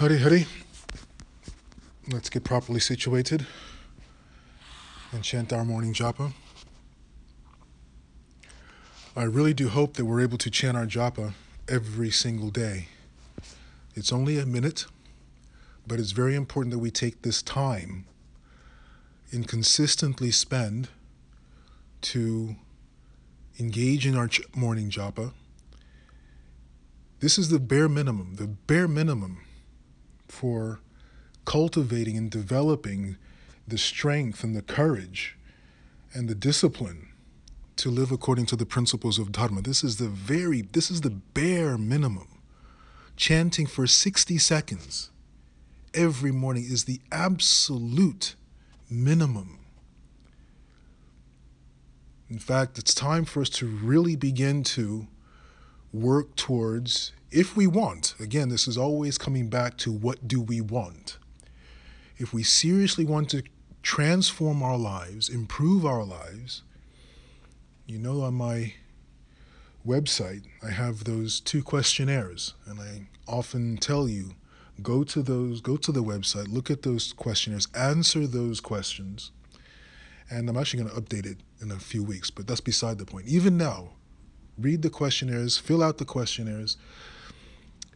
Hari Hari. Let's get properly situated and chant our morning japa. I really do hope that we're able to chant our japa every single day. It's only a minute, but it's very important that we take this time and consistently spend to engage in our morning japa. This is the bare minimum, the bare minimum for cultivating and developing the strength and the courage and the discipline to live according to the principles of dharma. This is the very this is the bare minimum. Chanting for 60 seconds every morning is the absolute minimum. In fact, it's time for us to really begin to work towards if we want, again, this is always coming back to what do we want. If we seriously want to transform our lives, improve our lives, you know, on my website, I have those two questionnaires, and I often tell you go to those, go to the website, look at those questionnaires, answer those questions. And I'm actually going to update it in a few weeks, but that's beside the point. Even now, read the questionnaires, fill out the questionnaires,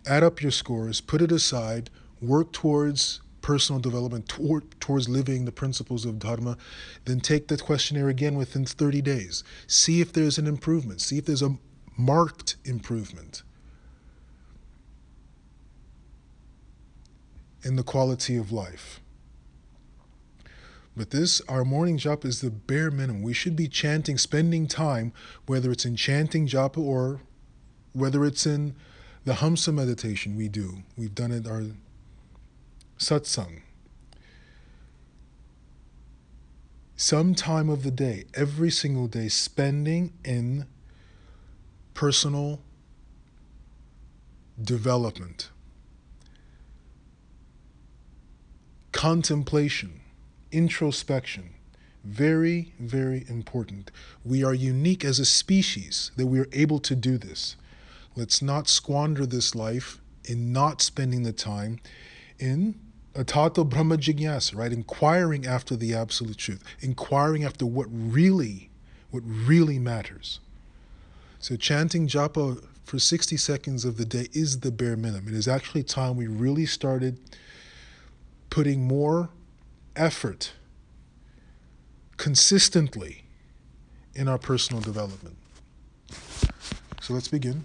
add up your scores, put it aside, work towards personal development, toward, towards living the principles of Dharma, then take the questionnaire again within 30 days. See if there's an improvement, see if there's a marked improvement in the quality of life. But this, our morning japa is the bare minimum. We should be chanting, spending time, whether it's in chanting japa or whether it's in the Hamsa meditation we do. We've done it, our satsang. Some time of the day, every single day, spending in personal development, contemplation, introspection. Very, very important. We are unique as a species that we are able to do this. Let's not squander this life in not spending the time in atato brahma jigyasa, right? Inquiring after the absolute truth, inquiring after what really, what really matters. So chanting japa for 60 seconds of the day is the bare minimum. It is actually time we really started putting more effort consistently in our personal development. So let's begin.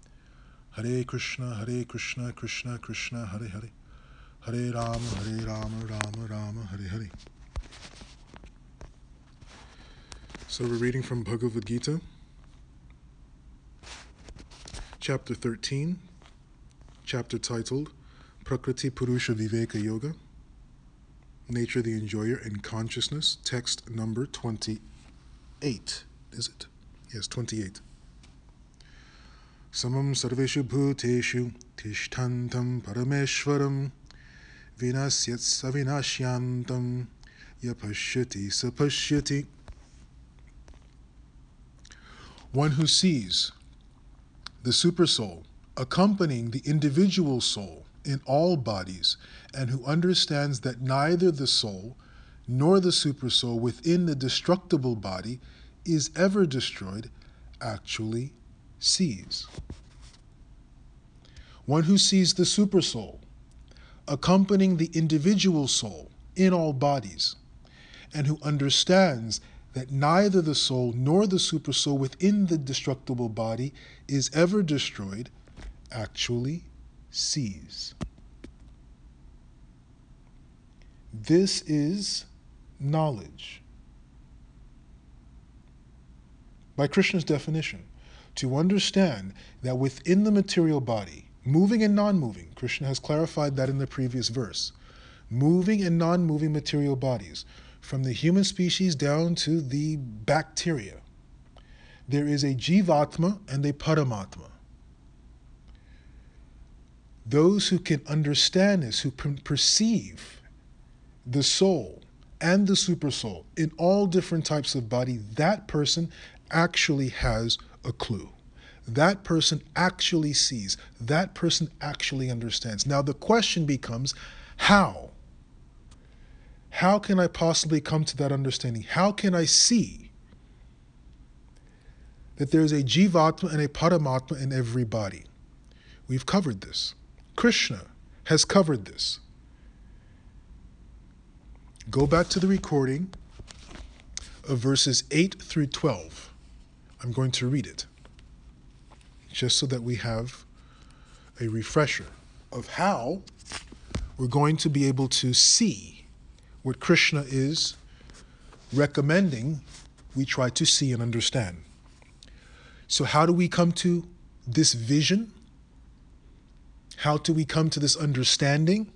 Hare Krishna, Hare Krishna, Krishna Krishna, Hare Hare. Hare Rama, Hare Rama, Rama Rama, Hare Hare. So we're reading from Bhagavad Gita, chapter 13, chapter titled Prakriti Purusha Viveka Yoga, Nature the Enjoyer and Consciousness, text number 28. Is it? Yes, 28. Samam sarveshu bhuteshu tishtantam parameshwaram vinasyat savinashyantam yapashyati sapashyati. One who sees the supersoul accompanying the individual soul in all bodies and who understands that neither the soul nor the supersoul within the destructible body is ever destroyed actually sees. One who sees the supersoul accompanying the individual soul in all bodies, and who understands that neither the soul nor the supersoul within the destructible body is ever destroyed, actually sees. This is knowledge. By Krishna's definition, to understand that within the material body, moving and non moving, Krishna has clarified that in the previous verse, moving and non moving material bodies, from the human species down to the bacteria, there is a Jivatma and a Paramatma. Those who can understand this, who can perceive the soul and the supersoul in all different types of body, that person actually has a clue. That person actually sees. That person actually understands. Now the question becomes how? How can I possibly come to that understanding? How can I see that there is a Jivatma and a Paramatma in every body? We've covered this. Krishna has covered this. Go back to the recording of verses 8 through 12. I'm going to read it just so that we have a refresher of how we're going to be able to see what Krishna is recommending we try to see and understand. So, how do we come to this vision? How do we come to this understanding?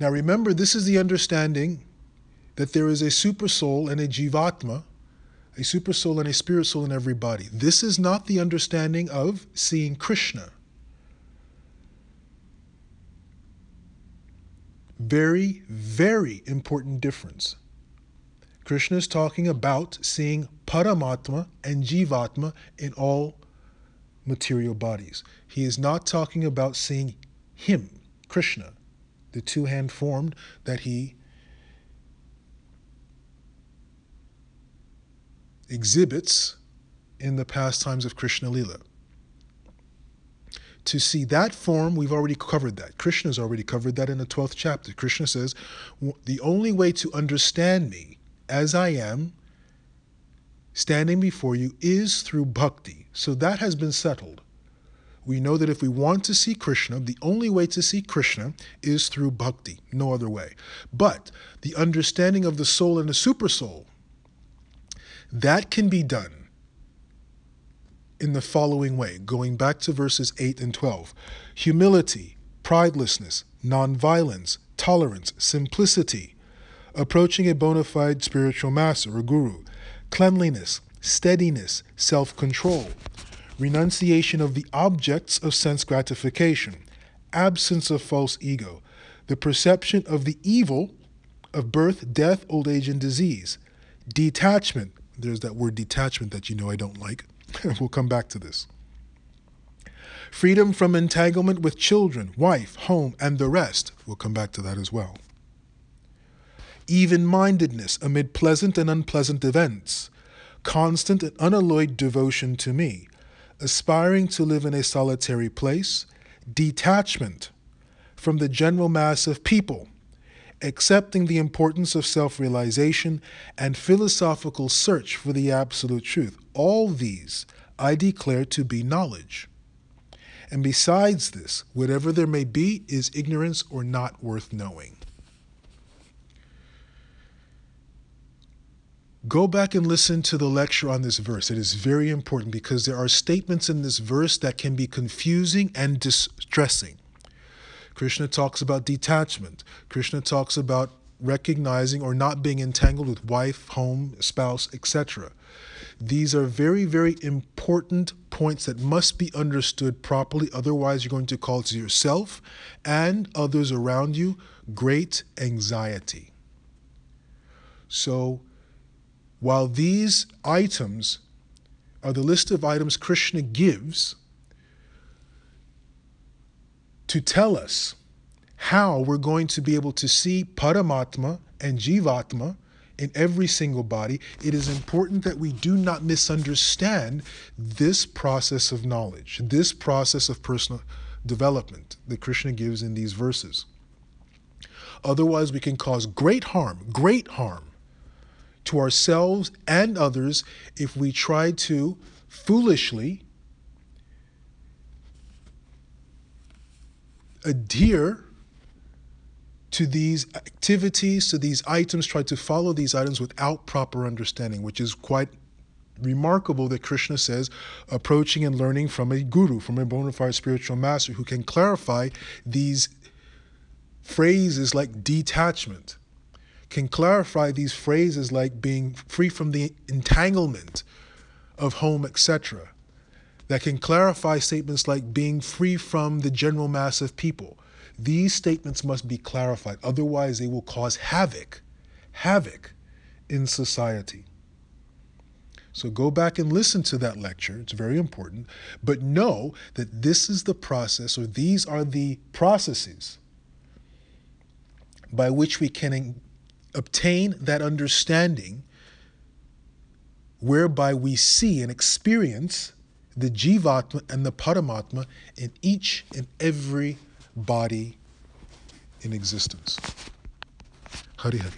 Now, remember, this is the understanding that there is a super soul and a jivatma, a super soul and a spirit soul in every body. This is not the understanding of seeing Krishna. Very, very important difference. Krishna is talking about seeing Paramatma and Jivatma in all material bodies. He is not talking about seeing Him, Krishna, the two hand formed that He exhibits in the pastimes of Krishna Lila. To see that form, we've already covered that. Krishna's already covered that in the 12th chapter. Krishna says, The only way to understand me as I am, standing before you, is through bhakti. So that has been settled. We know that if we want to see Krishna, the only way to see Krishna is through bhakti, no other way. But the understanding of the soul and the supersoul, that can be done in the following way, going back to verses 8 and 12 humility, pridelessness, nonviolence, tolerance, simplicity, approaching a bona fide spiritual master or guru, cleanliness, steadiness, self control, renunciation of the objects of sense gratification, absence of false ego, the perception of the evil of birth, death, old age, and disease, detachment there's that word detachment that you know I don't like. we'll come back to this. Freedom from entanglement with children, wife, home, and the rest. We'll come back to that as well. Even mindedness amid pleasant and unpleasant events. Constant and unalloyed devotion to me. Aspiring to live in a solitary place. Detachment from the general mass of people accepting the importance of self realization, and philosophical search for the absolute truth. All these I declare to be knowledge. And besides this, whatever there may be is ignorance or not worth knowing. Go back and listen to the lecture on this verse. It is very important because there are statements in this verse that can be confusing and distressing. Krishna talks about detachment. Krishna talks about recognizing or not being entangled with wife, home, spouse, etc. These are very, very important points that must be understood properly. Otherwise, you're going to cause yourself and others around you great anxiety. So, while these items are the list of items Krishna gives, to tell us how we're going to be able to see Paramatma and Jivatma in every single body, it is important that we do not misunderstand this process of knowledge, this process of personal development that Krishna gives in these verses. Otherwise, we can cause great harm, great harm to ourselves and others if we try to foolishly adhere to these activities, to these items, try to follow these items without proper understanding, which is quite remarkable that Krishna says approaching and learning from a guru, from a bona fide spiritual master who can clarify these phrases like detachment, can clarify these phrases like being free from the entanglement of home, etc., that can clarify statements like being free from the general mass of people. These statements must be clarified, otherwise, they will cause havoc, havoc in society. So go back and listen to that lecture. It's very important. But know that this is the process, or these are the processes by which we can obtain that understanding whereby we see and experience the Jivatma and the Paramatma in each and every body in existence. Hari Hari.